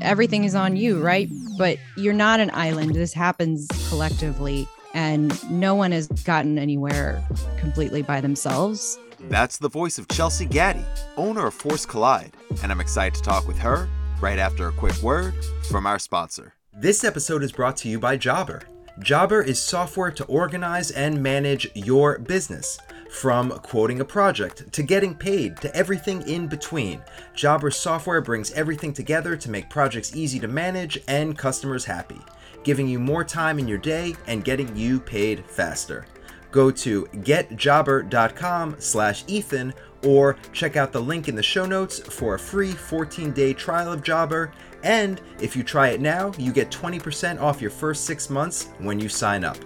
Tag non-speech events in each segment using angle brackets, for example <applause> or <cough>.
everything is on you, right? But you're not an island. This happens collectively, and no one has gotten anywhere completely by themselves. That's the voice of Chelsea Gaddy, owner of Forge Collide, and I'm excited to talk with her right after a quick word from our sponsor. This episode is brought to you by Jobber. Jobber is software to organize and manage your business. From quoting a project to getting paid to everything in between, Jobber software brings everything together to make projects easy to manage and customers happy, giving you more time in your day and getting you paid faster. Go to getjobber.com slash Ethan or check out the link in the show notes for a free 14-day trial of Jobber. And if you try it now, you get 20% off your first six months when you sign up.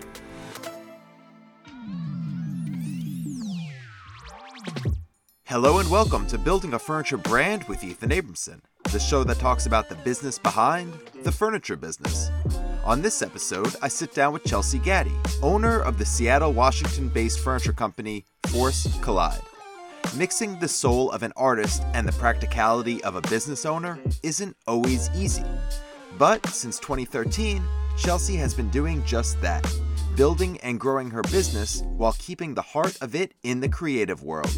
Hello and welcome to Building a Furniture Brand with Ethan Abramson, the show that talks about the business behind the furniture business. On this episode, I sit down with Chelsea Gaddy, owner of the Seattle, Washington based furniture company Forge Collide. Mixing the soul of an artist and the practicality of a business owner isn't always easy. But since 2013, Chelsea has been doing just that building and growing her business while keeping the heart of it in the creative world.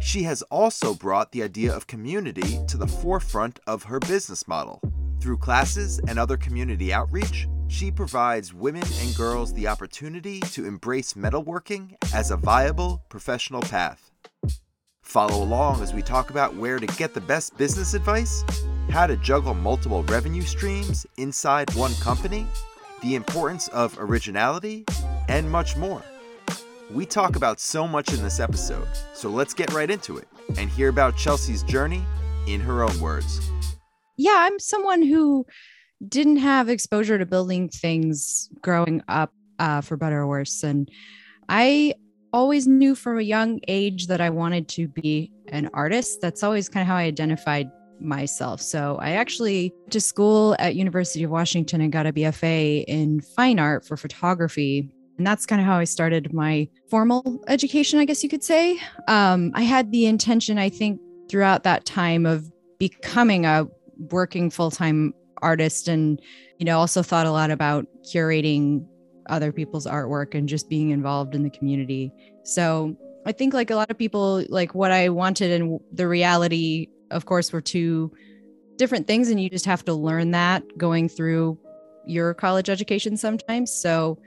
She has also brought the idea of community to the forefront of her business model. Through classes and other community outreach, she provides women and girls the opportunity to embrace metalworking as a viable professional path. Follow along as we talk about where to get the best business advice, how to juggle multiple revenue streams inside one company, the importance of originality, and much more. We talk about so much in this episode, so let's get right into it and hear about Chelsea's journey in her own words. Yeah, I'm someone who didn't have exposure to building things growing up, uh, for better or worse. And I always knew from a young age that I wanted to be an artist. That's always kind of how I identified myself. So I actually went to school at University of Washington and got a BFA in fine art for photography. And that's kind of how I started my formal education, I guess you could say. Um, I had the intention, I think, throughout that time of becoming a working full time artist and, you know, also thought a lot about curating other people's artwork and just being involved in the community. So I think, like a lot of people, like what I wanted and the reality of course, were two different things. And you just have to learn that going through your college education sometimes. So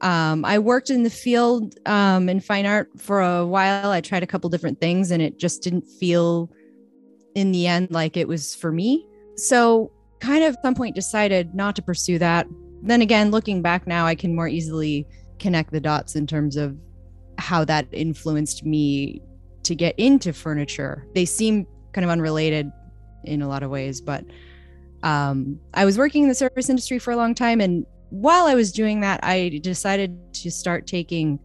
um, I worked in the field um, in fine art for a while. I tried a couple different things and it just didn't feel in the end like it was for me. So, kind of at some point decided not to pursue that. Then again, looking back now, I can more easily connect the dots in terms of how that influenced me to get into furniture. They seem kind of unrelated in a lot of ways, but um, I was working in the service industry for a long time. And while I was doing that, I decided to start taking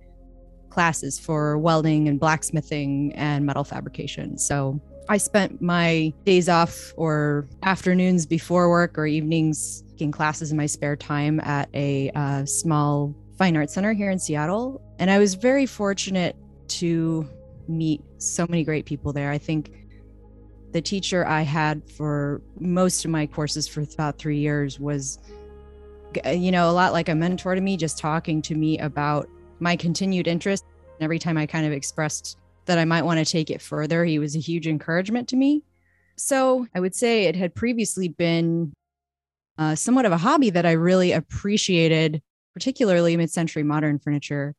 classes for welding and blacksmithing and metal fabrication. So I spent my days off or afternoons before work or evenings taking classes in my spare time at a uh, small fine arts center here in Seattle. And I was very fortunate to meet so many great people there. I think the teacher I had for most of my courses for about three years was, you know, a lot like a mentor to me, just talking to me about my continued interest. And every time I kind of expressed that I might want to take it further, he was a huge encouragement to me. So I would say it had previously been uh, somewhat of a hobby that I really appreciated, particularly mid century modern furniture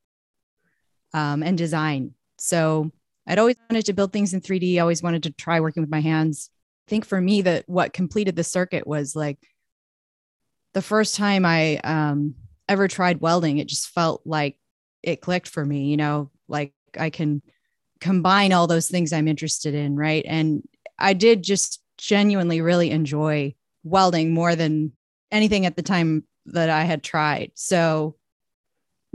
um, and design. So I'd always wanted to build things in 3D. I always wanted to try working with my hands. I think for me that what completed the circuit was like the first time I um, ever tried welding, it just felt like it clicked for me, you know, like I can combine all those things I'm interested in, right? And I did just genuinely really enjoy welding more than anything at the time that I had tried. So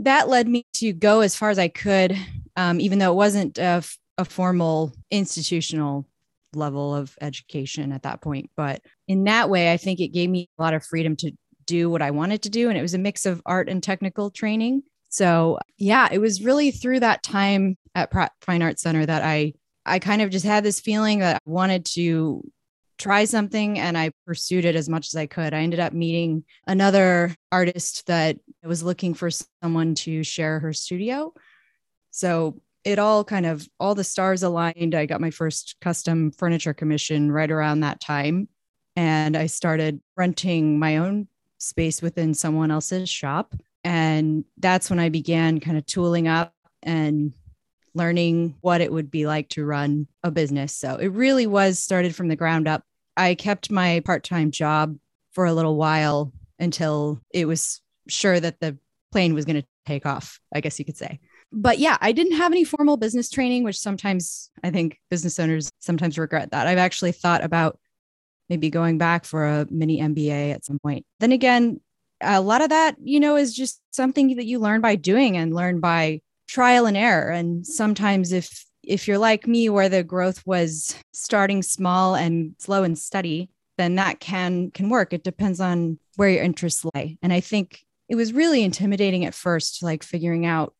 that led me to go as far as I could, um, even though it wasn't a a formal institutional level of education at that point. But in that way, I think it gave me a lot of freedom to do what I wanted to do. And it was a mix of art and technical training. So yeah, it was really through that time at Pratt Fine Arts Center that I I kind of just had this feeling that I wanted to try something and I pursued it as much as I could. I ended up meeting another artist that was looking for someone to share her studio. So it all kind of all the stars aligned. I got my first custom furniture commission right around that time. And I started renting my own space within someone else's shop. And that's when I began kind of tooling up and learning what it would be like to run a business. So it really was started from the ground up. I kept my part time job for a little while until it was sure that the plane was going to take off, I guess you could say. But yeah, I didn't have any formal business training, which sometimes I think business owners sometimes regret that. I've actually thought about maybe going back for a mini MBA at some point. Then again, a lot of that, you know, is just something that you learn by doing and learn by trial and error. And sometimes if if you're like me where the growth was starting small and slow and steady, then that can can work. It depends on where your interests lay. And I think it was really intimidating at first, like figuring out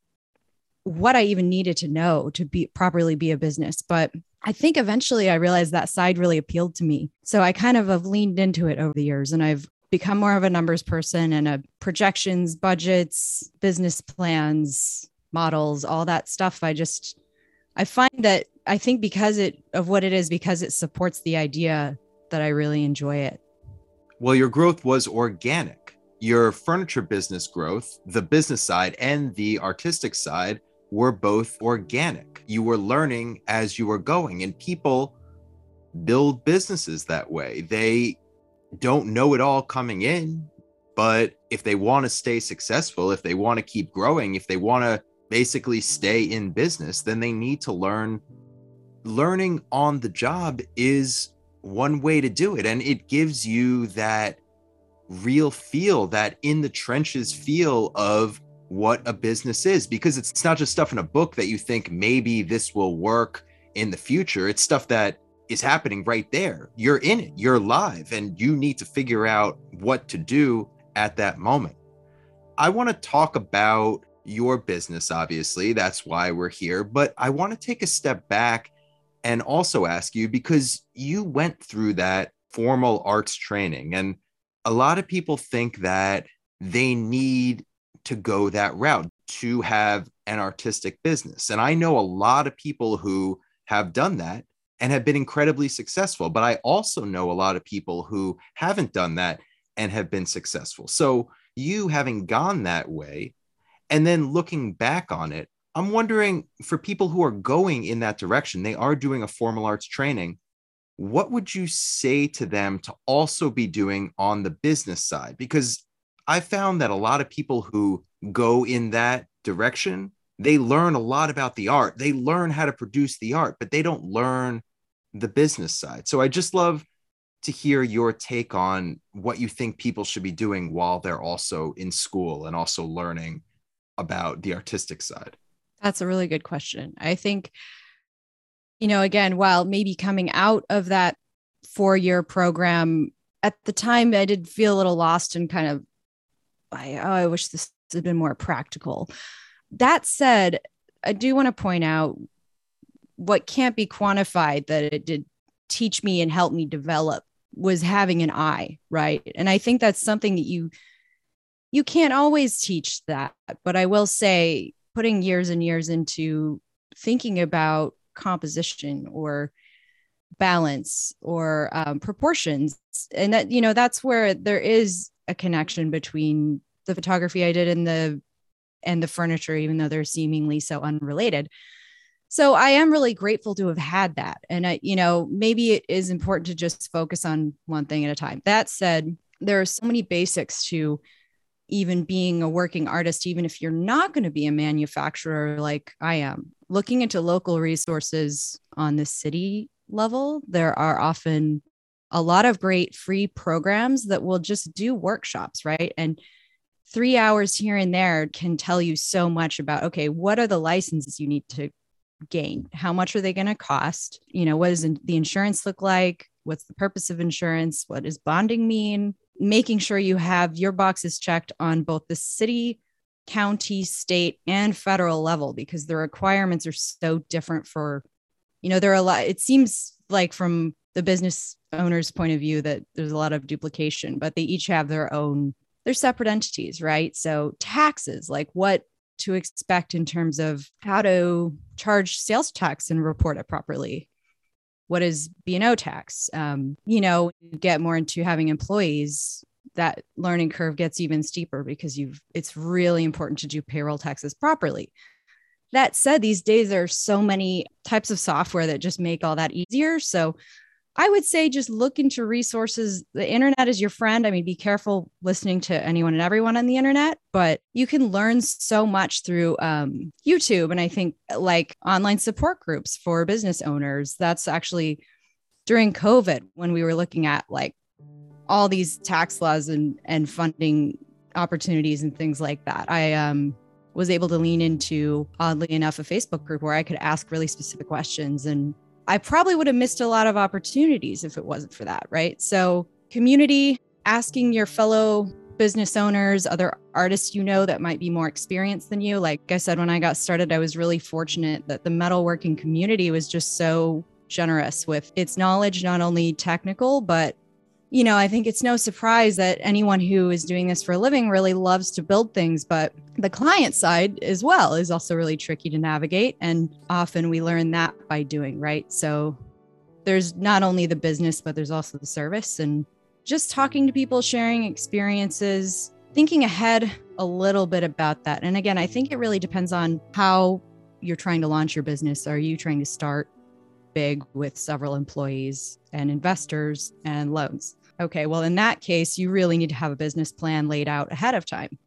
what I even needed to know to be properly be a business. But I think eventually I realized that side really appealed to me. So I kind of have leaned into it over the years and I've become more of a numbers person and a projections, budgets, business plans, models, all that stuff. I just I find that I think because it of what it is because it supports the idea that I really enjoy it. Well, your growth was organic. Your furniture business growth, the business side and the artistic side were both organic. You were learning as you were going, and people build businesses that way. They don't know it all coming in, but if they want to stay successful, if they want to keep growing, if they want to basically stay in business, then they need to learn. Learning on the job is one way to do it, and it gives you that real feel, that in the trenches feel of what a business is because it's not just stuff in a book that you think maybe this will work in the future. It's stuff that is happening right there. You're in it, you're live, and you need to figure out what to do at that moment. I want to talk about your business, obviously. That's why we're here. But I want to take a step back and also ask you because you went through that formal arts training. And a lot of people think that they need to go that route to have an artistic business. And I know a lot of people who have done that and have been incredibly successful. But I also know a lot of people who haven't done that and have been successful. So, you having gone that way and then looking back on it, I'm wondering for people who are going in that direction, they are doing a formal arts training. What would you say to them to also be doing on the business side? Because I found that a lot of people who go in that direction, they learn a lot about the art. They learn how to produce the art, but they don't learn the business side. So I just love to hear your take on what you think people should be doing while they're also in school and also learning about the artistic side. That's a really good question. I think, you know, again, while maybe coming out of that four year program, at the time I did feel a little lost and kind of I, oh, I wish this had been more practical. That said, I do want to point out what can't be quantified that it did teach me and help me develop was having an eye, right? And I think that's something that you you can't always teach that, but I will say putting years and years into thinking about composition or balance or um, proportions and that you know that's where there is a connection between the photography I did and the and the furniture, even though they're seemingly so unrelated. So I am really grateful to have had that. And I, you know, maybe it is important to just focus on one thing at a time. That said, there are so many basics to even being a working artist, even if you're not going to be a manufacturer like I am. Looking into local resources on the city level, there are often a lot of great free programs that will just do workshops, right? And three hours here and there can tell you so much about okay, what are the licenses you need to gain? How much are they going to cost? You know, what does the insurance look like? What's the purpose of insurance? What does bonding mean? Making sure you have your boxes checked on both the city, county, state, and federal level because the requirements are so different for, you know, there are a lot, it seems like from the business owner's point of view that there's a lot of duplication, but they each have their own, they're separate entities, right? So taxes, like what to expect in terms of how to charge sales tax and report it properly. What is B&O tax? Um, you know, you get more into having employees, that learning curve gets even steeper because you've it's really important to do payroll taxes properly. That said, these days there are so many types of software that just make all that easier. So I would say just look into resources. The internet is your friend. I mean, be careful listening to anyone and everyone on the internet, but you can learn so much through um, YouTube. And I think like online support groups for business owners. That's actually during COVID when we were looking at like all these tax laws and, and funding opportunities and things like that. I um, was able to lean into, oddly enough, a Facebook group where I could ask really specific questions and I probably would have missed a lot of opportunities if it wasn't for that, right? So, community, asking your fellow business owners, other artists you know that might be more experienced than you. Like I said, when I got started, I was really fortunate that the metalworking community was just so generous with its knowledge, not only technical, but you know, I think it's no surprise that anyone who is doing this for a living really loves to build things, but the client side as well is also really tricky to navigate. And often we learn that by doing, right? So there's not only the business, but there's also the service and just talking to people, sharing experiences, thinking ahead a little bit about that. And again, I think it really depends on how you're trying to launch your business. Are you trying to start big with several employees and investors and loans? Okay, well, in that case, you really need to have a business plan laid out ahead of time.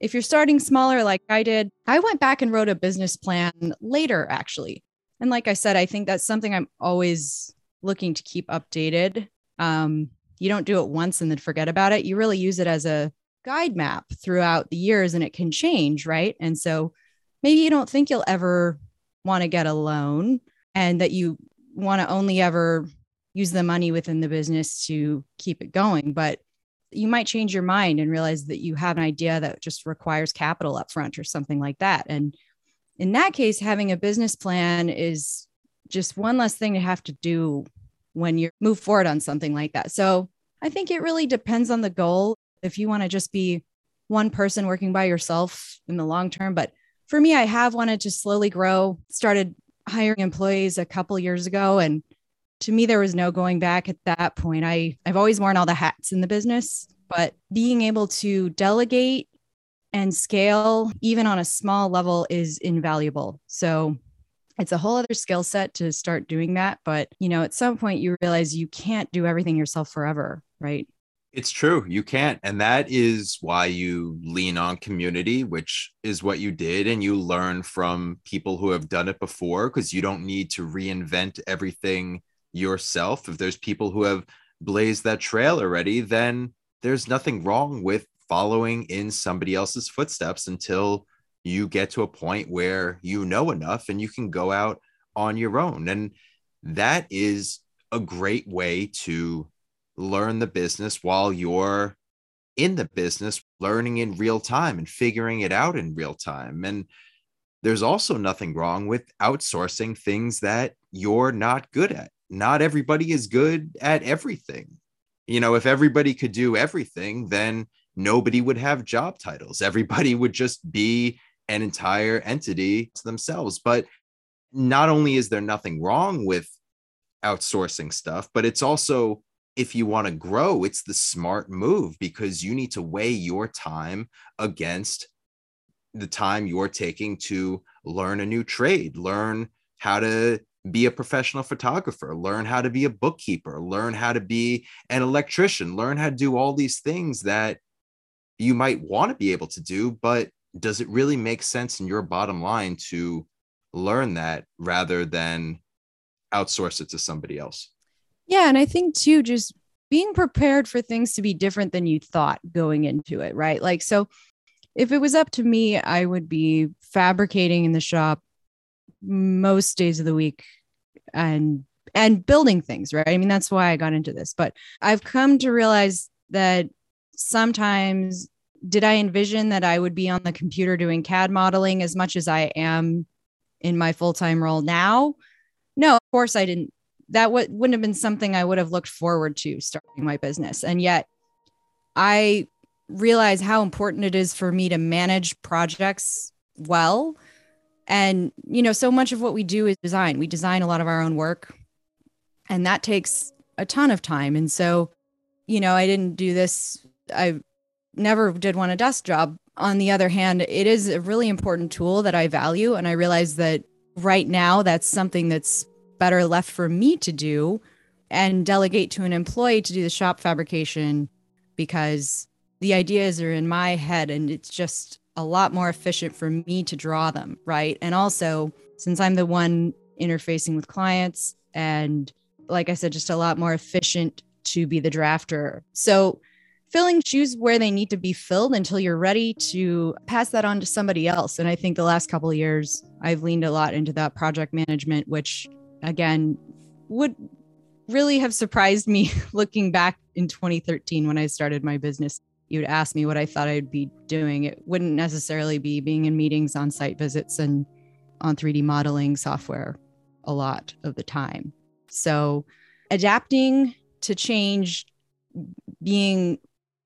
If you're starting smaller, like I did, I went back and wrote a business plan later, actually. And like I said, I think that's something I'm always looking to keep updated. Um, you don't do it once and then forget about it. You really use it as a guide map throughout the years and it can change, right? And so maybe you don't think you'll ever want to get a loan and that you want to only ever use the money within the business to keep it going. But you might change your mind and realize that you have an idea that just requires capital up front or something like that. And in that case, having a business plan is just one less thing to have to do when you move forward on something like that. So I think it really depends on the goal. If you want to just be one person working by yourself in the long term, but for me, I have wanted to slowly grow, started hiring employees a couple years ago and to me there was no going back at that point. I i've always worn all the hats in the business but being able to delegate and scale even on a small level is invaluable. So it's a whole other skill set to start doing that but you know at some point you realize you can't do everything yourself forever right? It's true. You can't. And that is why you lean on community which is what you did. And you learn from people who have done it before because you don't need to reinvent everything yourself, if there's people who have blazed that trail already, then there's nothing wrong with following in somebody else's footsteps until you get to a point where you know enough and you can go out on your own. And that is a great way to learn the business while you're in the business, learning in real time and figuring it out in real time. And there's also nothing wrong with outsourcing things that you're not good at not everybody is good at everything. You know, if everybody could do everything, then nobody would have job titles. Everybody would just be an entire entity to themselves. But not only is there nothing wrong with outsourcing stuff, but it's also if you want to grow, it's the smart move because you need to weigh your time against the time you're taking to learn a new trade, learn how to be a professional photographer, learn how to be a bookkeeper, learn how to be an electrician, learn how to do all these things that you might want to be able to do, but does it really make sense in your bottom line to learn that rather than outsource it to somebody else? Yeah. And I think too, just being prepared for things to be different than you thought going into it, right? Like, so if it was up to me, I would be fabricating in the shop most days of the week and and building things right i mean that's why i got into this but i've come to realize that sometimes did i envision that i would be on the computer doing cad modeling as much as i am in my full-time role now no of course i didn't that w- wouldn't have been something I would have looked forward to starting my business. And yet I realize how important it is for me to manage projects well. And, you know, so much of what we do is design. We design a lot of our own work, and that takes a ton of time. And so, you know, I didn't do this, I never did want a desk job. On the other hand, it is a really important tool that I value. And I realize that right now, that's something that's better left for me to do and delegate to an employee to do the shop fabrication because the ideas are in my head and it's just a lot more efficient for me to draw them, right? And also, since I'm the one interfacing with clients and like I said, just a lot more efficient to be the drafter. So, filling shoes where they need to be filled until you're ready to pass that on to somebody else. And I think the last couple of years, I've leaned a lot into that project management, which again would really have surprised me <laughs> looking back in 2013 when I started my business. You'd ask me what I thought I'd be doing. It wouldn't necessarily be being in meetings, on site visits, and on 3D modeling software a lot of the time. So, adapting to change, being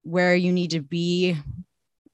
where you need to be,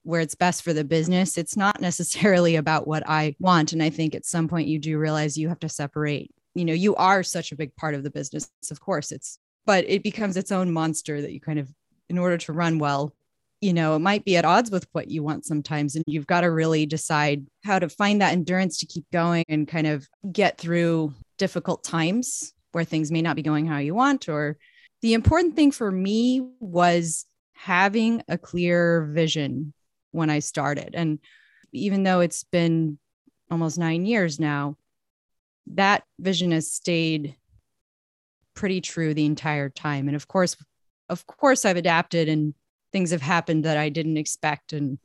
where it's best for the business, it's not <laughs> necessarily about what I want. And I think at some point you do realize you have to separate you know you are such a big part of the business of course it's but it becomes its own monster that you kind of in order to run well you know it might be at odds with what you want sometimes and you've got to really decide how to find that endurance to keep going and kind of get through difficult times where things may not be going how you want or the important thing for me was having a clear vision when I started and even though it's been almost 9 years now that vision has stayed pretty true the entire time. And of course, of course, I've adapted and things have happened that I didn't expect, and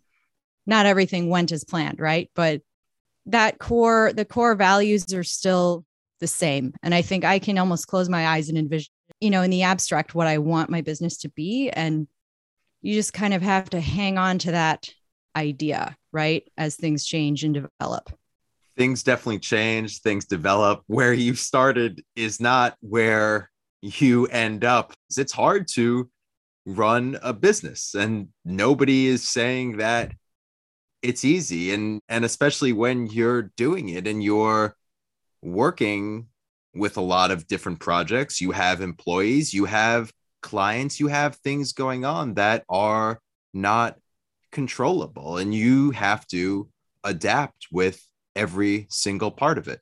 not everything went as planned, right? But that core, the core values are still the same. And I think I can almost close my eyes and envision, you know, in the abstract, what I want my business to be. And you just kind of have to hang on to that idea, right? As things change and develop things definitely change, things develop. Where you started is not where you end up. It's hard to run a business and nobody is saying that it's easy and and especially when you're doing it and you're working with a lot of different projects, you have employees, you have clients, you have things going on that are not controllable and you have to adapt with every single part of it.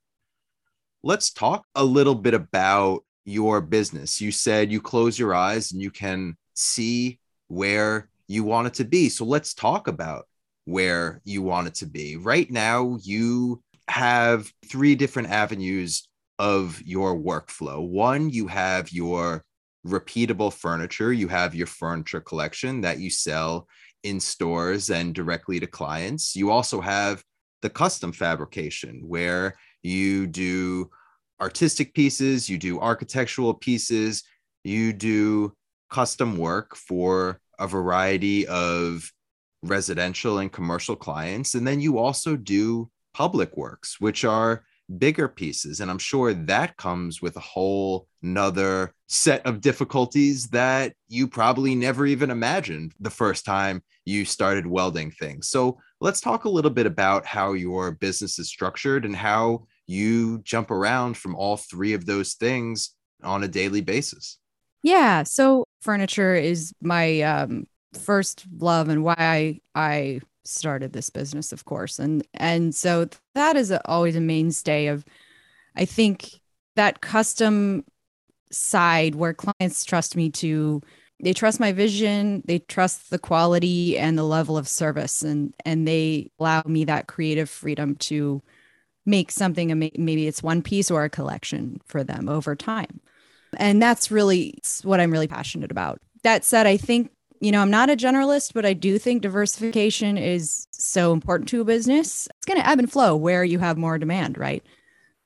Let's talk a little bit about your business. You said you close your eyes and you can see where you want it to be. So let's talk about where you want it to be. Right now, you have three different avenues of your workflow. One, you have your repeatable furniture, you have your furniture collection that you sell in stores and directly to clients. You also have the custom fabrication where you do artistic pieces, you do architectural pieces, you do custom work for a variety of residential and commercial clients. And then you also do public works, which are bigger pieces. And I'm sure that comes with a whole nother set of difficulties that you probably never even imagined the first time you started welding things. So let's talk a little bit about how your business is structured and how you jump around from all three of those things on a daily basis. Yeah. So furniture is my um, first love and why I, I started this business, of course. And and so that is a, always a mainstay of I think that custom side where clients trust me to they trust my vision, they trust the quality and the level of service and and they allow me that creative freedom to make something maybe it's one piece or a collection for them over time. And that's really what I'm really passionate about. That said, I think you know, I'm not a generalist, but I do think diversification is so important to a business. It's going to ebb and flow where you have more demand, right?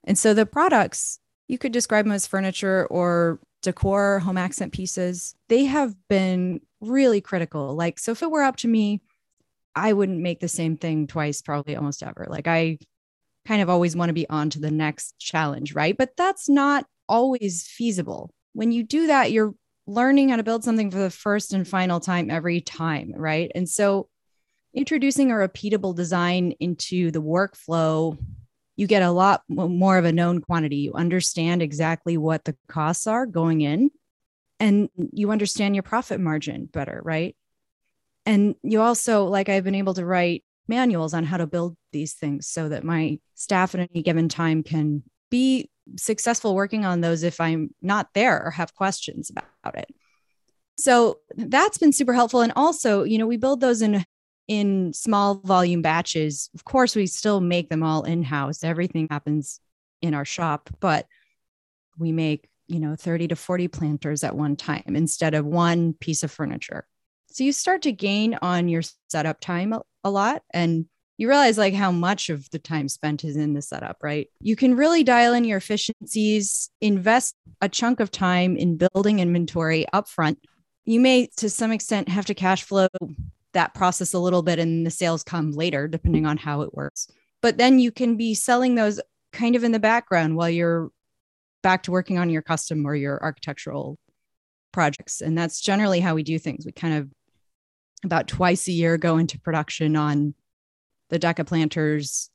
And so the products, you could describe them as furniture or decor, home accent pieces. They have been really critical. Like, so if it were up to me, I wouldn't make the same thing twice, probably almost ever. Like, I kind of always want to be on to the next challenge, right? But that's not always feasible. When you do that, you're learning how to build something for the first and final time every time, right? And so introducing a repeatable design into the workflow, you get a lot more of a known quantity. You understand exactly what the costs are going in, and you understand your profit margin better, right? And you also, like, I've been able to write manuals on how to build these things so that my staff at any given time can be successful working on those if I'm not there or have questions about it. So that's been super helpful. And also, you know, we build those in in small volume batches. Of course, we still make them all in-house. Everything happens in our shop, but we make, you know, 30 to 40 planters at one time instead of one piece of furniture. So you start to gain on your setup time a, a lot and you realize like how much of the time spent is in the setup, right? You can really dial in your efficiencies, invest a chunk of time in building inventory upfront. You may, to some extent, have to cash flow that process a little bit and the sales come later, depending on how it works. But then you can be selling those kind of in the background while you're back to working on your custom or your architectural projects. And that's generally how we do things. We kind of about twice a year go into production on the deca planters.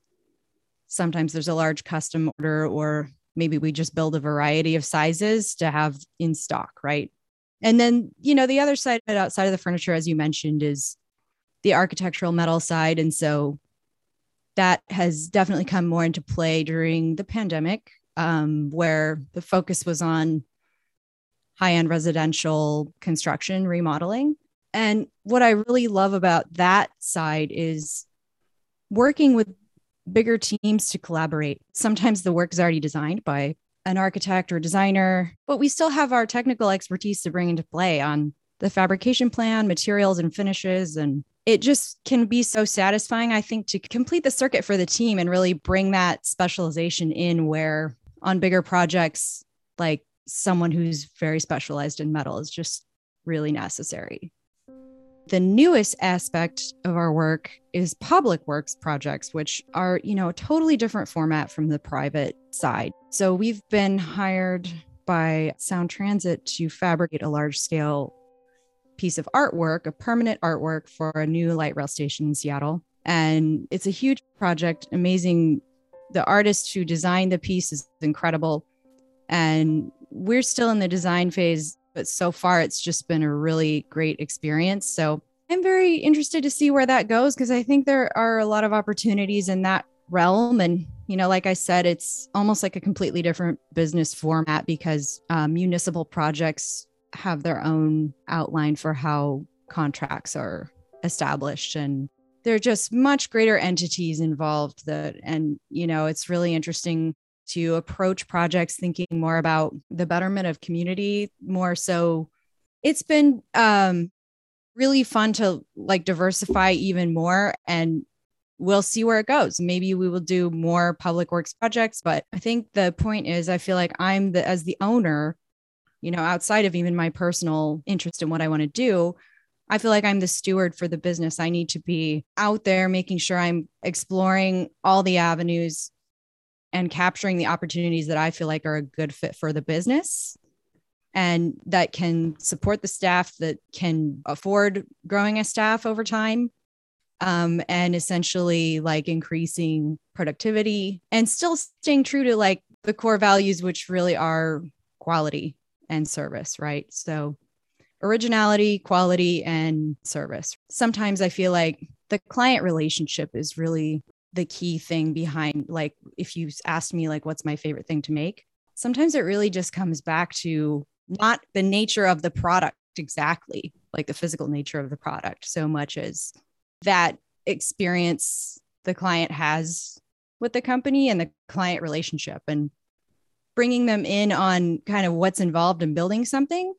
Sometimes there's a large custom order, or maybe we just build a variety of sizes to have in stock, right? And then, you know, the other side outside of the furniture, as you mentioned, is the architectural metal side. And so that has definitely come more into play during the pandemic, um, where the focus was on high end residential construction remodeling. And what I really love about that side is working with bigger teams to collaborate. Sometimes the work is already designed by an architect or designer, but we still have our technical expertise to bring into play on the fabrication plan, materials and finishes. And it just can be so satisfying, I think, to complete the circuit for the team and really bring that specialization in where on bigger projects, like someone who's very specialized in metal is just really necessary. The newest aspect of our work is public works projects, which are, you know, a totally different format from the private side. So we've been hired by Sound Transit to fabricate a large scale piece of artwork, a permanent artwork for a new light rail station in Seattle. And it's a huge project, amazing. The artist who designed the piece is incredible. And we're still in the design phase but so far it's just been a really great experience. So I'm very interested to see where that goes because I think there are a lot of opportunities in that realm. And, you know, like I said, it's almost like a completely different business format because um, municipal projects have their own outline for how contracts are established and there are just much greater entities involved that and you know it's really interesting to approach projects thinking more about the betterment of community more so it's been um, really fun to like diversify even more and we'll see where it goes maybe we will do more public works projects but i think the point is i feel like i'm the as the owner you know outside of even my personal interest in what i want to do I feel like I'm the steward for the business. I need to be out there making sure I'm exploring all the avenues and capturing the opportunities that I feel like are a good fit for the business and that can support the staff that can afford growing a staff over time um, and essentially like increasing productivity and still staying true to like the core values which really are quality and service right? So originality quality and service. Sometimes i feel like the client relationship is really the key thing behind like if you asked me like what's my favorite thing to make sometimes it really just comes back to not the nature of the product exactly like the physical nature of the product so much as that experience the client has with the company and the client relationship and bringing them in on kind of what's involved in building something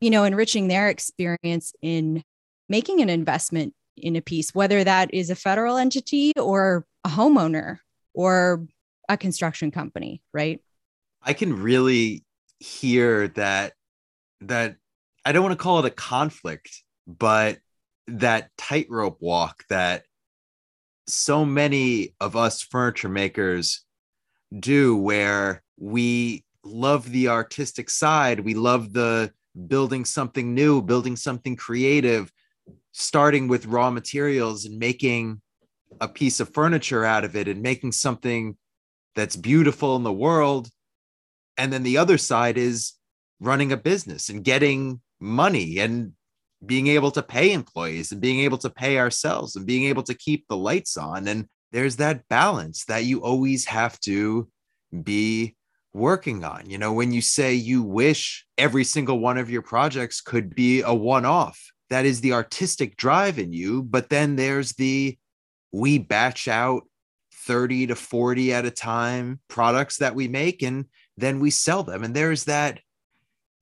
you know enriching their experience in making an investment in a piece whether that is a federal entity or a homeowner or a construction company, right? I can really hear that that I don't want to call it a conflict, but that tightrope walk that so many of us furniture makers do where we love the artistic side. We love the building something new, building something creative, starting with raw materials and making a piece of furniture out of it and making something that's beautiful in the world. And then the other side is running a business and getting money and being able to pay employees and being able to pay ourselves and being able to keep the lights on. And there's that balance that you always have to be working on. You know, when you say you wish every single one of your projects could be a one off, that is the artistic drive in you. But then there's the we batch out 30 to 40 at a time products that we make and then we sell them. And there's that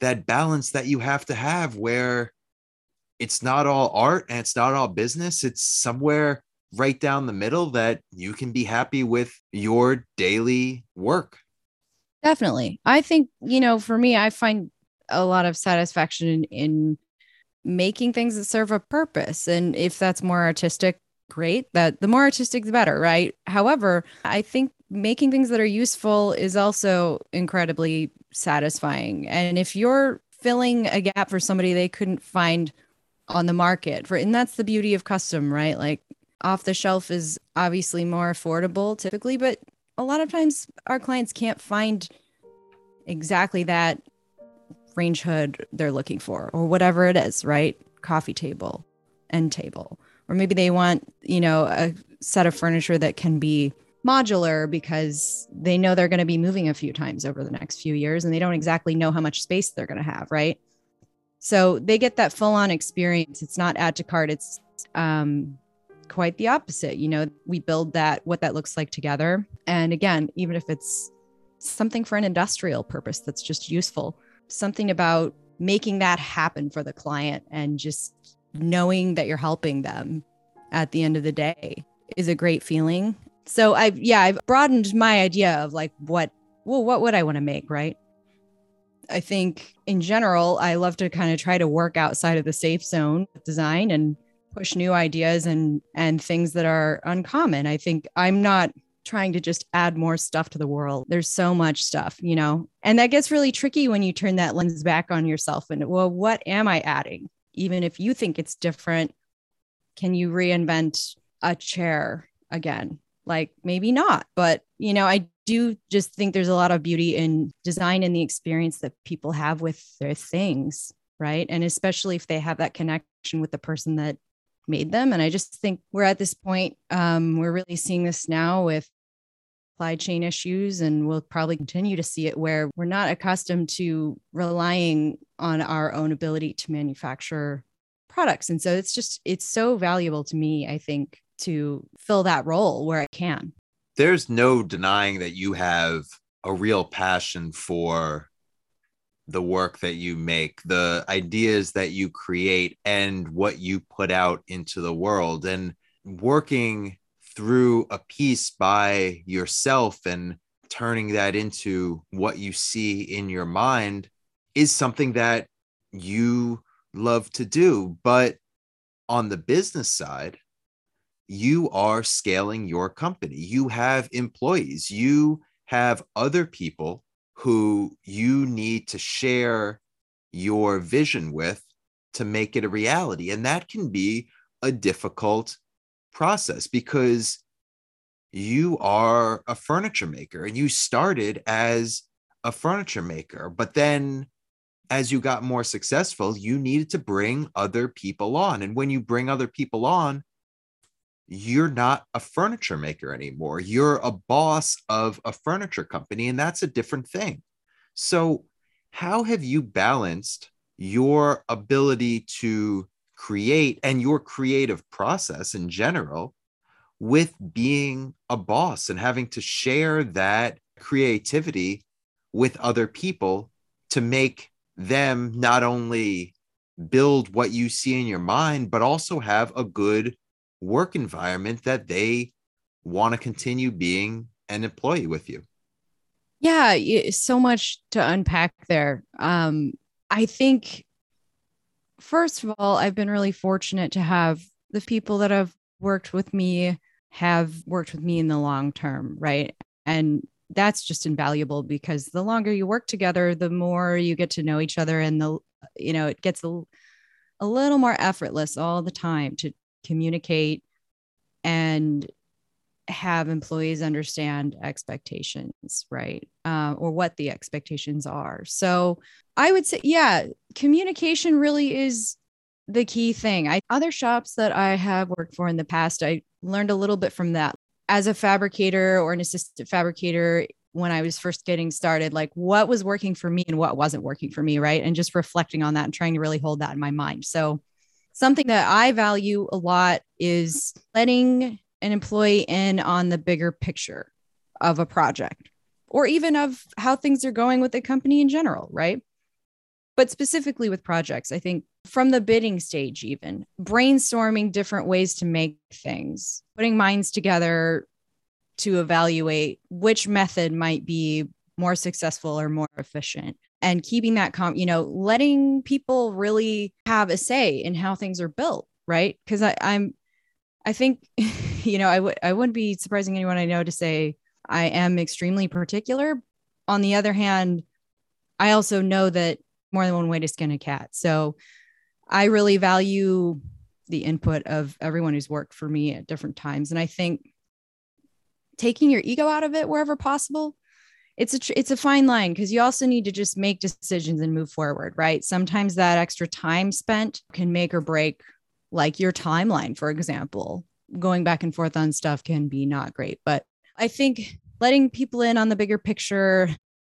that balance that you have to have where it's not all art and it's not all business. It's somewhere right down the middle that you can be happy with your daily work. Definitely. I think, you know, for me, I find a lot of satisfaction in, in making things that serve a purpose. And if that's more artistic, great. That the more artistic, the better, right? However, I think making things that are useful is also incredibly satisfying. And if you're filling a gap for somebody they couldn't find on the market for and that's the beauty of custom right like off the shelf is obviously more affordable typically but a lot of times our clients can't find exactly that range hood they're looking for or whatever it is right coffee table end table or maybe they want you know a set of furniture that can be modular because they know they're going to be moving a few times over the next few years and they don't exactly know how much space they're going to have right so they get that full on experience. It's not add to cart. It's um, quite the opposite. You know, we build that, what that looks like together. And again, even if it's something for an industrial purpose that's just useful, something about making that happen for the client and just knowing that you're helping them at the end of the day is a great feeling. So I've, yeah, I've broadened my idea of like what, well, what would I want to make? Right. I think in general, I love to kind of try to work outside of the safe zone with design and push new ideas and and things that are uncommon. I think I'm not trying to just add more stuff to the world. There's so much stuff, you know. And that gets really tricky when you turn that lens back on yourself and well, what am I adding? Even if you think it's different, can you reinvent a chair again? Like maybe not, but you know, I do just think there's a lot of beauty in design and the experience that people have with their things, right? And especially if they have that connection with the person that made them. And I just think we're at this point, um, we're really seeing this now with supply chain issues, and we'll probably continue to see it where we're not accustomed to relying on our own ability to manufacture products. And so it's just, it's so valuable to me, I think, to fill that role where I can there's no denying that you have a real passion for the work that you make, the ideas that you create, and what you put out into the world. And working through a piece by yourself and turning that into what you see in your mind is something that you love to do. But on the business side, you are scaling your company. You have employees, you have other people who you need to share your vision with to make it a reality. And that can be a difficult process because you are a furniture maker and you started as a furniture maker, but then as you got more successful, you needed to bring other people on. And when you bring other people on, you're not a furniture maker anymore. You're a boss of a furniture company, and that's a different thing. So, how have you balanced your ability to create and your creative process in general with being a boss and having to share that creativity with other people to make them not only build what you see in your mind, but also have a good work environment that they want to continue being an employee with you. Yeah, so much to unpack there. Um, I think, first of all, I've been really fortunate to have the people that have worked with me have worked with me in the long term, right? And that's just invaluable because the longer you work together, the more you get to know each other and the, you know, it gets a, a little more effortless all the time to communicate and have employees understand expectations, right? Uh, or what the expectations are. So I would say, yeah, communication really is the key thing. I other shops that I have worked for in the past, I learned a little bit from that. As a fabricator or an assistant fabricator, when I was first getting started, like what was working for me and what wasn't working for me, right? And just reflecting on that and trying to really hold that in my mind. So, something that I value a lot is letting an employee in on the bigger picture of a project or even of how things are going with the company in general, right? But specifically with projects, I think from the bidding stage, even brainstorming different ways to make things, putting minds together to evaluate which method might be more successful or more efficient and keeping that com you know letting people really have a say in how things are built right because i'm i think <laughs> <laughs> you know, I would I wouldn't be surprising anyone I know to say I am extremely particular. On the other hand, I also know that more than one way to skin a cat. So I really value the input of everyone who's worked for me at different times. And I think taking your ego out of it wherever possible, it's a it's a fine line because you also need to just make decisions and move forward, right? Sometimes that extra time spent can make or break like your timeline, for example going back and forth on stuff can be not great. But I think letting people in on the bigger picture,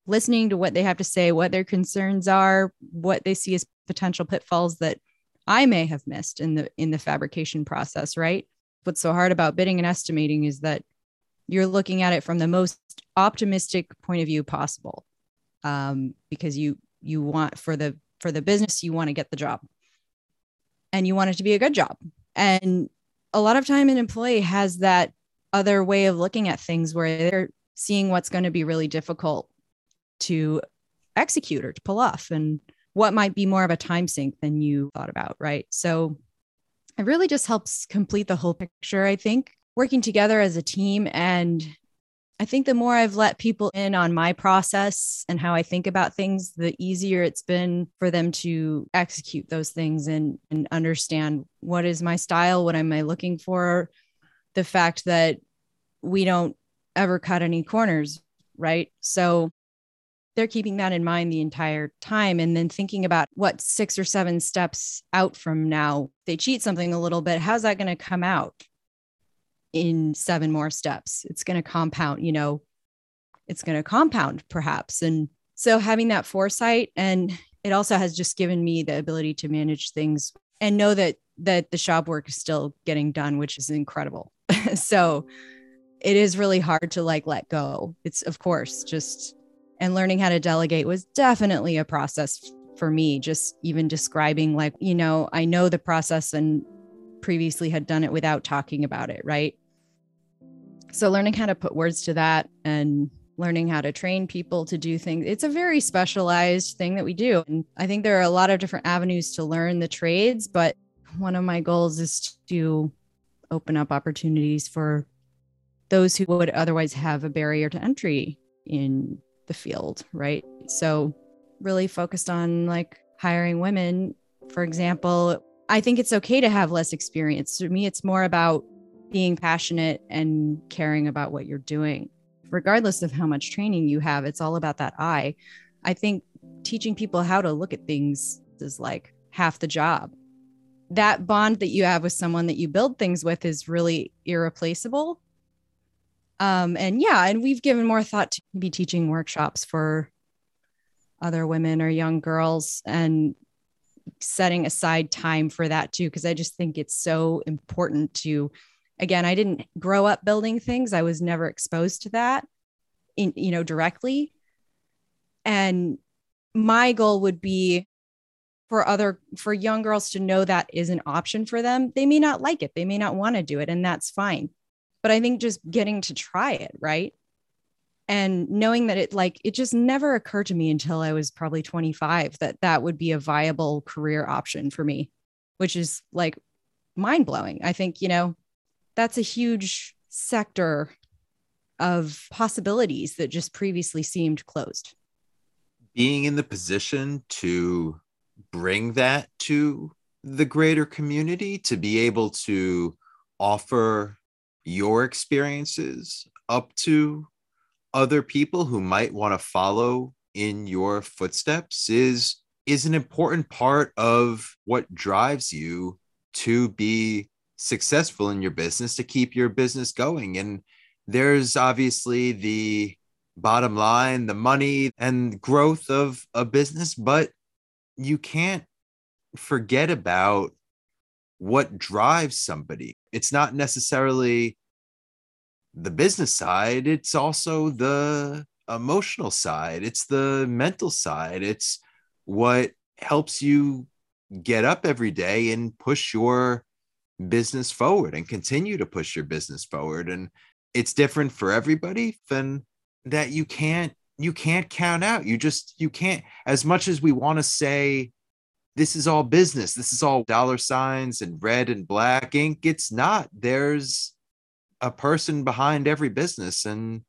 listening to what they have to say, what their concerns are, what they see as potential pitfalls that I may have missed in the in the fabrication process, right? What's so hard about bidding and estimating is that you're looking at it from the most optimistic point of view possible. Um, because you you want for the for the business, you want to get the job. And you want it to be a good job. And a lot of time an employee has that other way of looking at things where they're seeing what's going to be really difficult to execute or to pull off and what might be more of a time sink than you thought about right? So it really just helps complete the whole picture i think. Working together as a team and I think the more I've let people in on my process and how I think about things, the easier it's been for them to execute those things and, and understand what is my style, what am I looking for. The fact that we don't ever cut any corners, right? So they're keeping that in mind the entire time and then thinking about what six or seven steps out from now they cheat something a little bit how's that going to come out in seven more steps. It's going to compound, you know, it's going to compound perhaps. And so having that foresight and it also has just given me the ability to manage things and know that that the shop work is still getting done, which is incredible. <laughs> so it is really hard to like let go. It's of course just and learning how to delegate was definitely a process for me just even describing like you know i know the process and previously had done it without talking about it right so learning how to put words to that and learning how to train people to do things it's a very specialized thing that we do. And i think there are a lot of different avenues to learn the trades but one of my goals is to open up opportunities for those who would otherwise have a barrier to entry in the field right? So really focused on like hiring women for example. I think it's okay to have less experience. To me it's more about being passionate and caring about what you're doing. Regardless of how much training you have, it's all about that eye. I think teaching people how to look at things is like half the job. That bond that you have with someone that you build things with is really irreplaceable. Um, and yeah, and we've given more thought to be teaching workshops for other women or young girls and setting aside time for that too, because I just think it's so important to again i didn't grow up building things. I was never exposed to that in you know directly. And my goal would be for other for young girls to know that is an option for them. They may not like it. They may not want to do it and that's fine. But i think just getting to try it right? And knowing that it like it just never occurred to me until i was probably 25 that that would be a viable career option for me which is like mind blowing i think you know that's a huge sector of possibilities that just previously seemed closed. Being in the position to bring that to the greater community, to be able to offer your experiences up to other people who might want to follow in your footsteps is is an important part of what drives you to be successful in your business to keep your business going. And there's obviously the bottom line the money and growth of a business but you can't forget about what drives somebody. It's not necessarily the business side it's also the emotional side it's the mental side it's what helps you get up every day and push your business forward and continue to push your business forward and it's different for everybody than that you can't you can't count out you just you can't as much as we want to say this is all business this is all dollar signs and red and black ink it's not there's a person behind every business and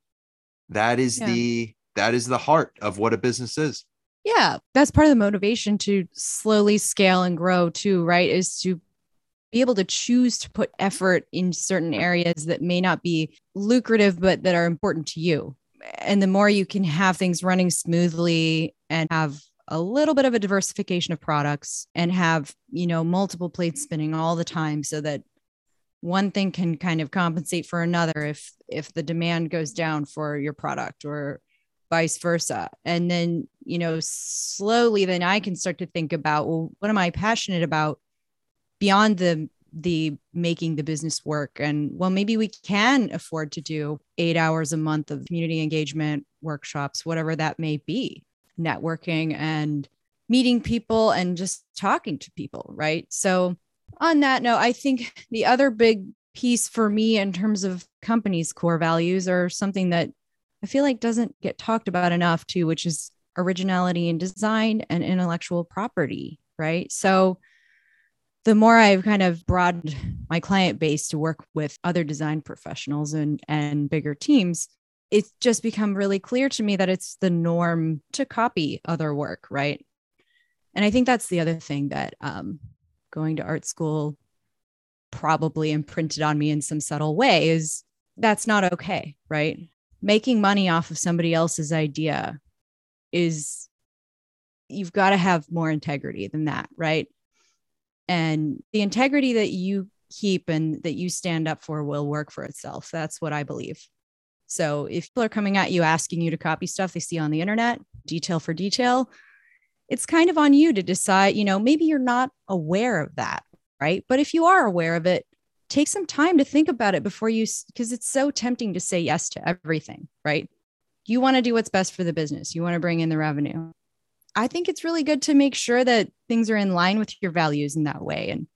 that is yeah. the that is the heart of what a business is yeah, that's part of the motivation to slowly scale and grow too, right? Is to be able to choose to put effort in certain areas that may not be lucrative, but that are important to you. And the more you can have things running smoothly and have a little bit of a diversification of products and have, you know, multiple plates spinning all the time so that one thing can kind of compensate for another if if the demand goes down for your product or vice versa. And then, you know, slowly then I can start to think about, well, what am I passionate about beyond the the making the business work. And well maybe we can afford to do 8 hours a month of community engagement workshops whatever that may be. Networking and meeting people and just talking to people right? So on that note i think the other big piece for me in terms of companies core values are something that I feel like doesn't get talked about enough too, which is originality in design and intellectual property, right? So the more I've kind of broadened my client base to work with other design professionals and and bigger teams, it's just become really clear to me that it's the norm to copy other work, right? And I think that's the other thing that um, going to art school probably imprinted on me in some subtle way is that's not okay, right? making money off of somebody else's idea is you've got to have more integrity than that, right? And the integrity that you keep and that you stand up for will work for itself. That's what I believe. So if people are coming at you asking you to copy stuff they see on the internet, detail for detail, it's kind of on you to decide, you know, maybe you're not aware of that, right? But if you are aware of it, take some time to think about it before you because it's so tempting to say yes to everything right you want to do what's best for the business you want to bring in the revenue i think it's really good to make sure that things are in line with your values in that way. And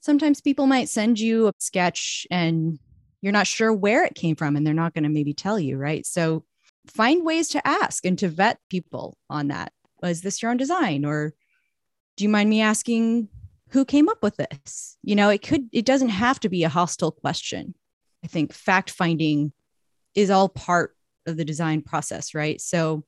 sometimes people might send you a sketch and you're not sure where it came from and they're not going to maybe tell you right? So find ways to ask and to vet people on that. Was this your own design? Or do you mind me asking who came up with this? You know it could it doesn't have to be a hostile question. I think fact finding is all part of the design process right? So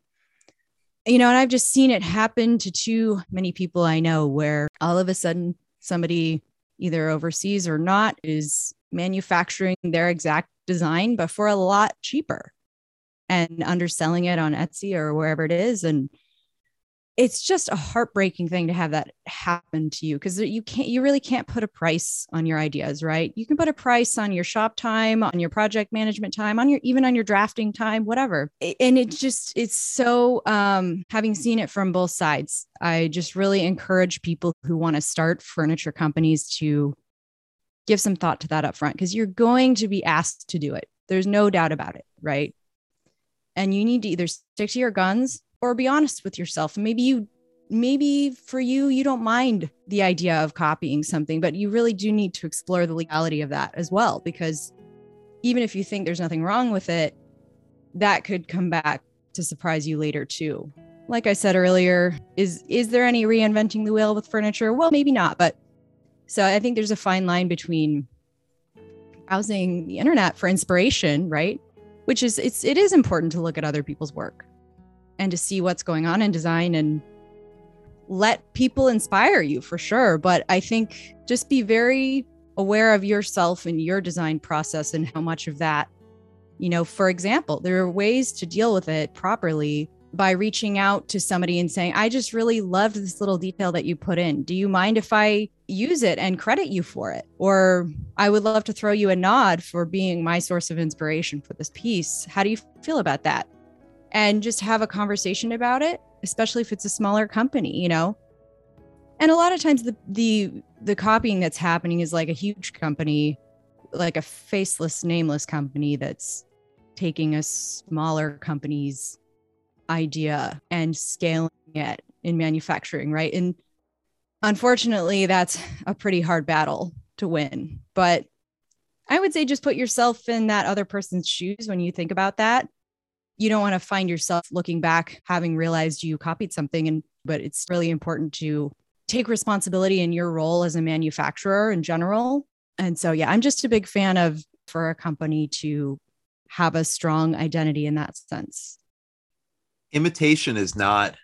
you know and i've just seen it happen to too many people i know where all of a sudden somebody either overseas or not is manufacturing their exact design but for a lot cheaper and underselling it on etsy or wherever it is. And it's just a heartbreaking thing to have that happen to you because you can't you really can't put a price on your ideas right? You can put a price on your shop time on your project management time on your even on your drafting time whatever. And it just it's so um having seen it from both sides i just really encourage people who want to start furniture companies to give some thought to that up front because you're going to be asked to do it. There's no doubt about it right? And you need to either stick to your guns or be honest with yourself. Maybe you maybe for you you don't mind the idea of copying something, but you really do need to explore the legality of that as well because even if you think there's nothing wrong with it, that could come back to surprise you later too. Like I said earlier, is is there any reinventing the wheel with furniture? Well, maybe not, but so I think there's a fine line between browsing the internet for inspiration, right? which is it's it is important to look at other people's work and to see what's going on in design and let people inspire you for sure. But I think just be very aware of yourself and your design process and how much of that, you know, for example, there are ways to deal with it properly by reaching out to somebody and saying, I just really loved this little detail that you put in. Do you mind if I use it and credit you for it? Or I would love to throw you a nod for being my source of inspiration for this piece. How do you feel about that? And just have a conversation about it especially if it's a smaller company, you know? And a lot of times the the the copying that's happening is like a huge company, like a faceless, nameless company that's taking a smaller company's idea and scaling it in manufacturing, right? And unfortunately, that's a pretty hard battle to win. But I would say just put yourself in that other person's shoes when you think about that you don't want to find yourself looking back having realized you copied something and but it's really important to take responsibility in your role as a manufacturer in general. And so yeah i'm just a big fan of for a company to have a strong identity in that sense. Imitation is not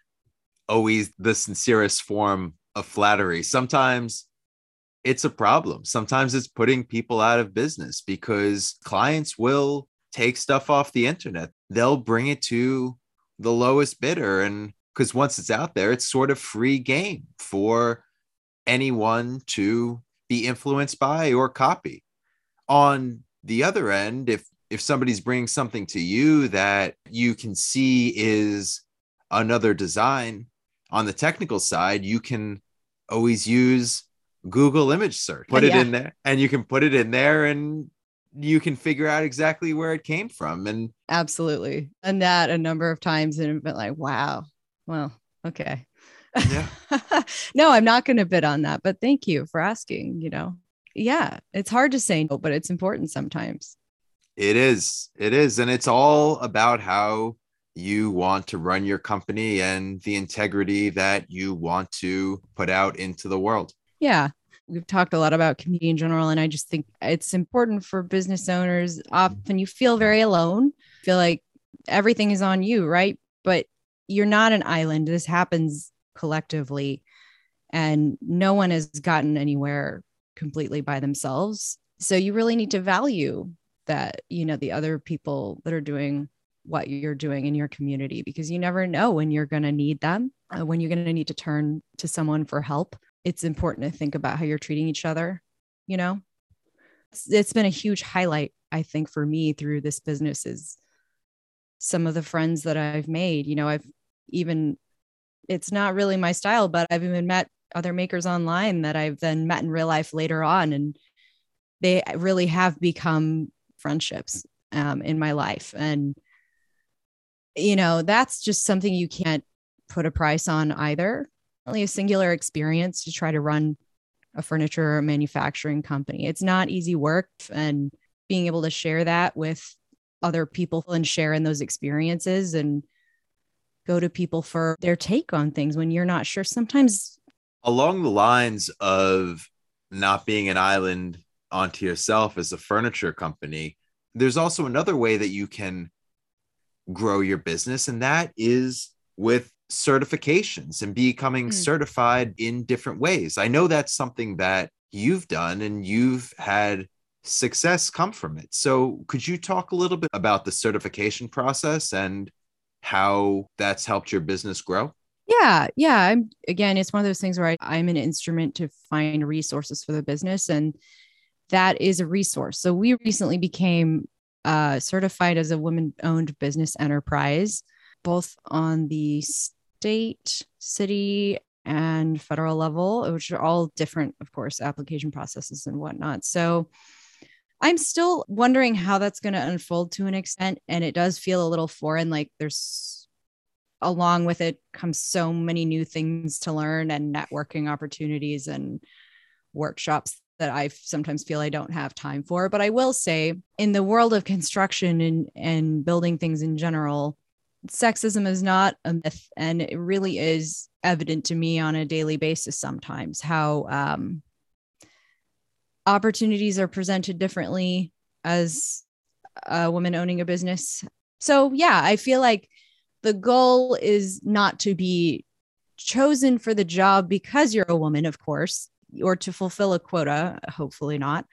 always the sincerest form of flattery. Sometimes it's a problem. Sometimes it's putting people out of business because clients will take stuff off the internet. They'll bring it to the lowest bidder. And because once it's out there, it's sort of free game for anyone to be influenced by or copy. On the other end, if if somebody's bringing something to you that you can see is another design on the technical side, you can always use Google image search, put oh, it in there, and you can put it in there and you can figure out exactly where it came from. And absolutely. And that a number of times and been like, wow, well, okay. Yeah. <laughs> no, I'm not going to bid on that, but thank you for asking. You know, yeah, it's hard to say no, but it's important sometimes. It is. It is. And it's all about how you want to run your company and the integrity that you want to put out into the world. Yeah we've talked a lot about community in general and i just think it's important for business owners. Often you feel very alone feel like everything is on you right? But you're not an island. This happens collectively and no one has gotten anywhere completely by themselves. So you really need to value that you know the other people that are doing what you're doing in your community because you never know when you're going to need them uh, when you're going to need to turn to someone for help it's important to think about how you're treating each other you know? It's, it's been a huge highlight i think for me through this business is some of the friends that i've made you know i've even it's not really my style but i've even met other makers online that i've then met in real life later on and they really have become friendships um, in my life. And you know that's just something you can't put a price on either a singular experience to try to run a furniture manufacturing company. It's not easy work and being able to share that with other people and share in those experiences and go to people for their take on things when you're not sure. Sometimes along the lines of not being an island onto yourself as a furniture company, there's also another way that you can grow your business, and that is with certifications and becoming mm. certified in different ways. I know that's something that you've done and you've had success come from it. So, could you talk a little bit about the certification process and how that's helped your business grow? Yeah, yeah. I'm again, it's one of those things where I, I'm an instrument to find resources for the business, and that is a resource. So, we recently became uh, certified as a women owned business enterprise, both on the state, city, and federal level, which are all different, of course, application processes and whatnot. So I'm still wondering how that's going to unfold to an extent. And it does feel a little foreign. Like there's, along with it, comes so many new things to learn and networking opportunities and workshops that I sometimes feel I don't have time for. But I will say, in the world of construction and, and building things in general, sexism is not a myth and it really is evident to me on a daily basis sometimes how um, opportunities are presented differently as a woman owning a business. So, yeah, I feel like the goal is not to be chosen for the job because you're a woman, of course, or to fulfill a quota, hopefully not.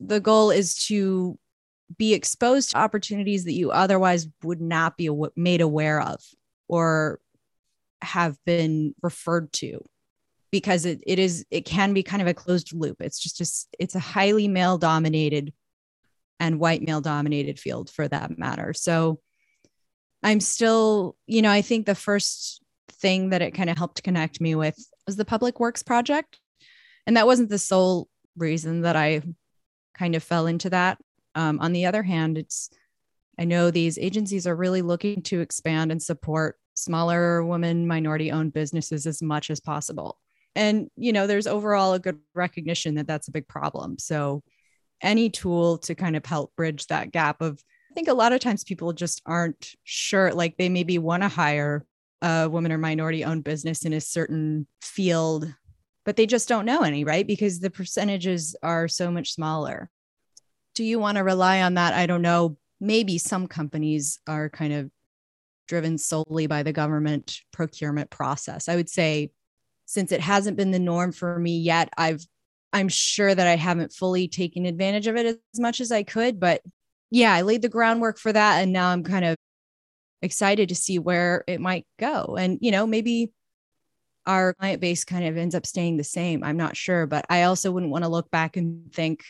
The goal is to be exposed to opportunities that you otherwise would not be made aware of or have been referred to. Because it, it is it can be kind of a closed loop. It's just just it's a highly male dominated and white male dominated field for that matter. So i'm still you know i think the first thing that it kind of helped connect me with was the public works project. And that wasn't the sole reason that i kind of fell into that um, on the other hand it's i know these agencies are really looking to expand and support smaller women minority owned businesses as much as possible. And you know there's overall a good recognition that that's a big problem. So any tool to kind of help bridge that gap of i think a lot of times people just aren't sure like they maybe want to hire a woman or minority owned business in a certain field but they just don't know any right? Because the percentages are so much smaller do you want to rely on that i don't know maybe some companies are kind of driven solely by the government procurement process i would say since it hasn't been the norm for me yet i've i'm sure that i haven't fully taken advantage of it as much as i could but yeah i laid the groundwork for that and now i'm kind of excited to see where it might go. And, you know, maybe our client base kind of ends up staying the same. I'm not sure, but I also wouldn't want to look back and think,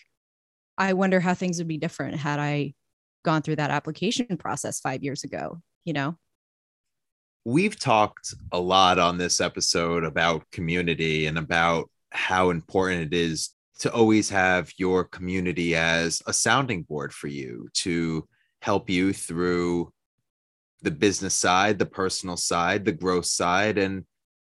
I wonder how things would be different had I gone through that application process five years ago, you know? We've talked a lot on this episode about community and about how important it is to always have your community as a sounding board for you to help you through the business side, the personal side, the growth side, and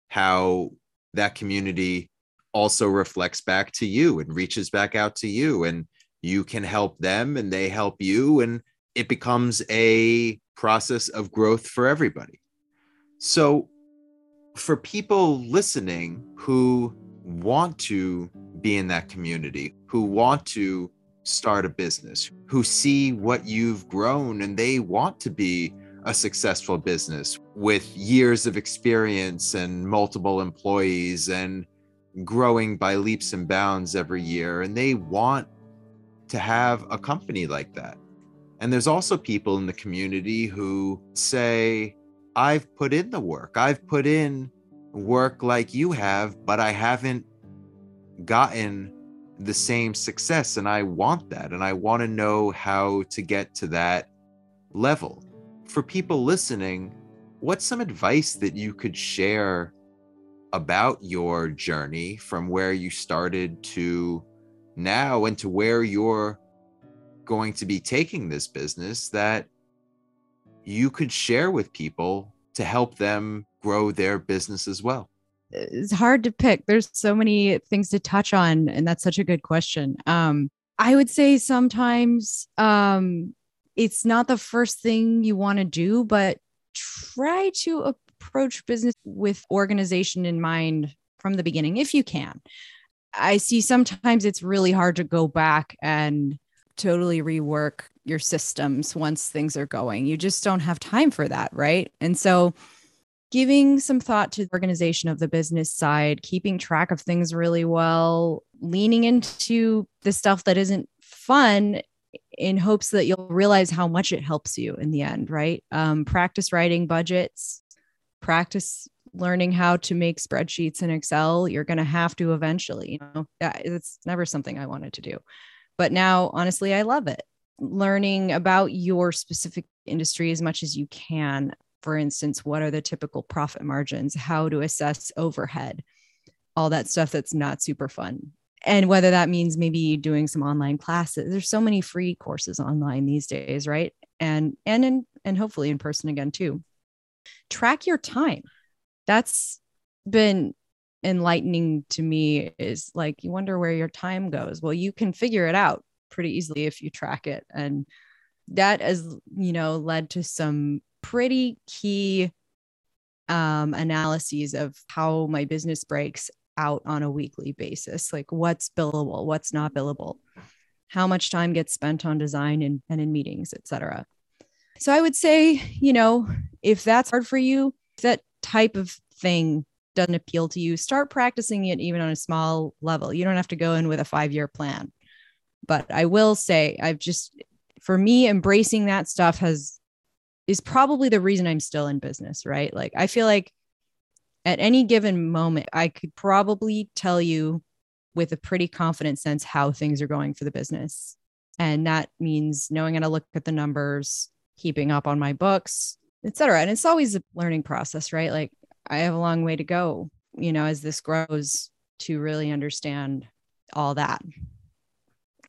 how that community also reflects back to you and reaches back out to you. And you can help them and they help you. And it becomes a process of growth for everybody. So, for people listening who want to be in that community, who want to start a business, who see what you've grown and they want to be a successful business with years of experience and multiple employees and growing by leaps and bounds every year. And they want to have a company like that. And there's also people in the community who say, I've put in the work, I've put in work like you have, but I haven't gotten the same success. And I want that. And I want to know how to get to that level for people listening, what's some advice that you could share about your journey from where you started to now and to where you're going to be taking this business that you could share with people to help them grow their business as well? It's hard to pick. There's so many things to touch on, and that's such a good question. Um, I would say sometimes um, it's not the first thing you want to do, but try to approach business with organization in mind from the beginning if you can. I see sometimes it's really hard to go back and totally rework your systems once things are going. You just don't have time for that, right? And so giving some thought to the organization of the business side, keeping track of things really well, leaning into the stuff that isn't fun in hopes that you'll realize how much it helps you in the end, right? Um, practice writing budgets, practice learning how to make spreadsheets in Excel. You're going to have to eventually, you know, it's never something I wanted to do. But now, honestly, I love it. Learning about your specific industry as much as you can. For instance, what are the typical profit margins? How to assess overhead? All that stuff that's not super fun and whether that means maybe doing some online classes there's so many free courses online these days right and and in, and hopefully in person again too track your time that's been enlightening to me is like you wonder where your time goes well you can figure it out pretty easily if you track it and that has you know led to some pretty key um, analyses of how my business breaks out on a weekly basis like what's billable what's not billable how much time gets spent on design and, and in meetings, etc. So I would say, you know, if that's hard for you, that type of thing doesn't appeal to you, start practicing it even on a small level. You don't have to go in with a five year plan. But I will say, I've just, for me, embracing that stuff has, is probably the reason I'm still in business, right? Like, I feel like at any given moment, I could probably tell you with a pretty confident sense how things are going for the business. And that means knowing how to look at the numbers, keeping up on my books, et cetera. And it's always a learning process, right? Like I have a long way to go, you know, as this grows to really understand all that.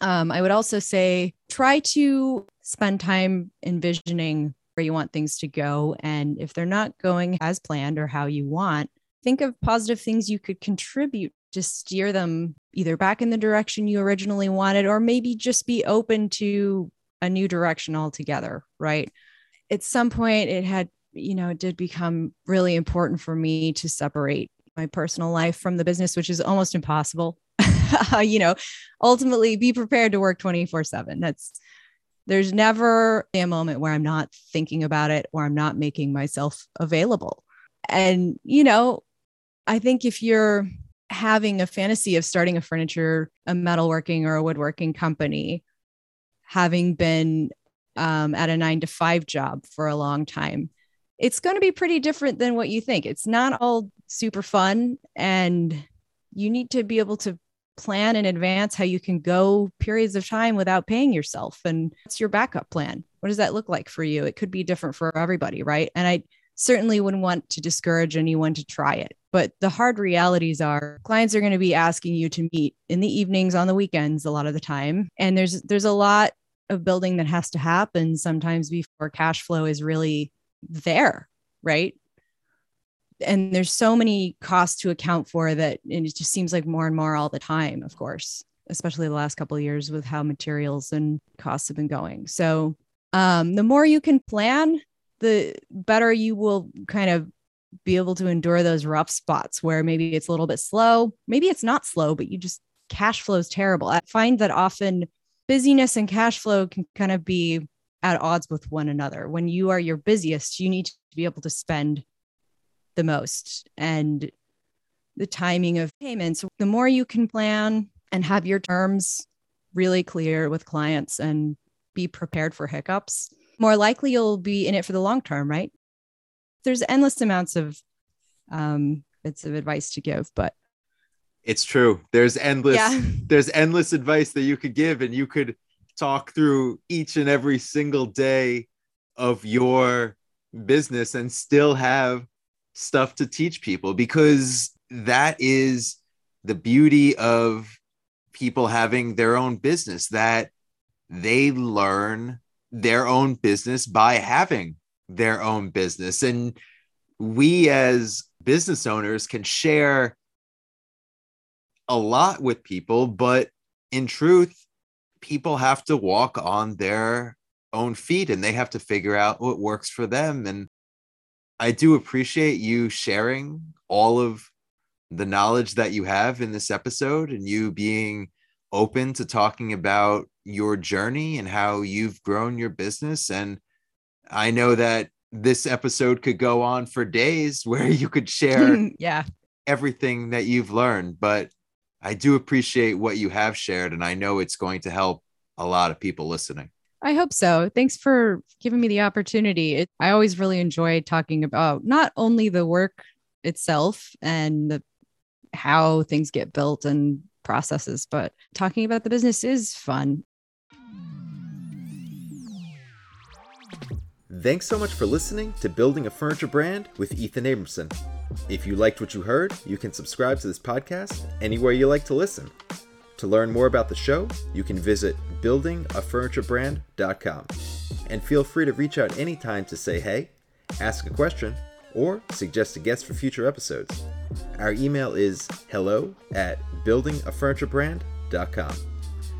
Um, I would also say try to spend time envisioning where you want things to go. And if they're not going as planned or how you want, think of positive things you could contribute to steer them either back in the direction you originally wanted, or maybe just be open to a new direction altogether, right? At some point, it had, you know, it did become really important for me to separate my personal life from the business, which is almost impossible. <laughs> you know, ultimately be prepared to work 24 7. That's, there's never a moment where I'm not thinking about it or I'm not making myself available. And, you know, I think if you're having a fantasy of starting a furniture, a metalworking, or a woodworking company, having been um, at a nine to five job for a long time, it's going to be pretty different than what you think. It's not all super fun, and you need to be able to plan in advance how you can go periods of time without paying yourself. And what's your backup plan? What does that look like for you? It could be different for everybody, right? And I certainly wouldn't want to discourage anyone to try it. But the hard realities are clients are going to be asking you to meet in the evenings on the weekends a lot of the time. And there's there's a lot of building that has to happen sometimes before cash flow is really there, right? And there's so many costs to account for that and it just seems like more and more all the time, of course, especially the last couple of years with how materials and costs have been going. So um, the more you can plan, the better you will kind of be able to endure those rough spots where maybe it's a little bit slow. Maybe it's not slow, but you just cash flow is terrible. I find that often busyness and cash flow can kind of be at odds with one another. When you are your busiest, you need to be able to spend the most and the timing of payments. The more you can plan and have your terms really clear with clients and be prepared for hiccups, more likely you'll be in it for the long term, right? There's endless amounts of um, bits of advice to give, but it's true. There's endless yeah. <laughs> there's endless advice that you could give and you could talk through each and every single day of your business and still have stuff to teach people because that is the beauty of people having their own business that they learn their own business by having their own business. And we as business owners can share a lot with people, but in truth, people have to walk on their own feet and they have to figure out what works for them. And I do appreciate you sharing all of the knowledge that you have in this episode and you being open to talking about your journey and how you've grown your business. And I know that this episode could go on for days <laughs> where you could share <laughs> yeah everything that you've learned but i do appreciate what you have shared and i know it's going to help a lot of people listening. I hope so. Thanks for giving me the opportunity. It, i always really enjoy talking about not only the work itself and the how things get built and processes but talking about the business is fun Thanks so much for listening to Building a Furniture Brand with Ethan Abramson. If you liked what you heard, you can subscribe to this podcast anywhere you like to listen. To learn more about the show, you can visit buildingafurniturebrand.com. And feel free to reach out anytime to say hey, ask a question, or suggest a guest for future episodes. Our email is hello at buildingafurniturebrand.com.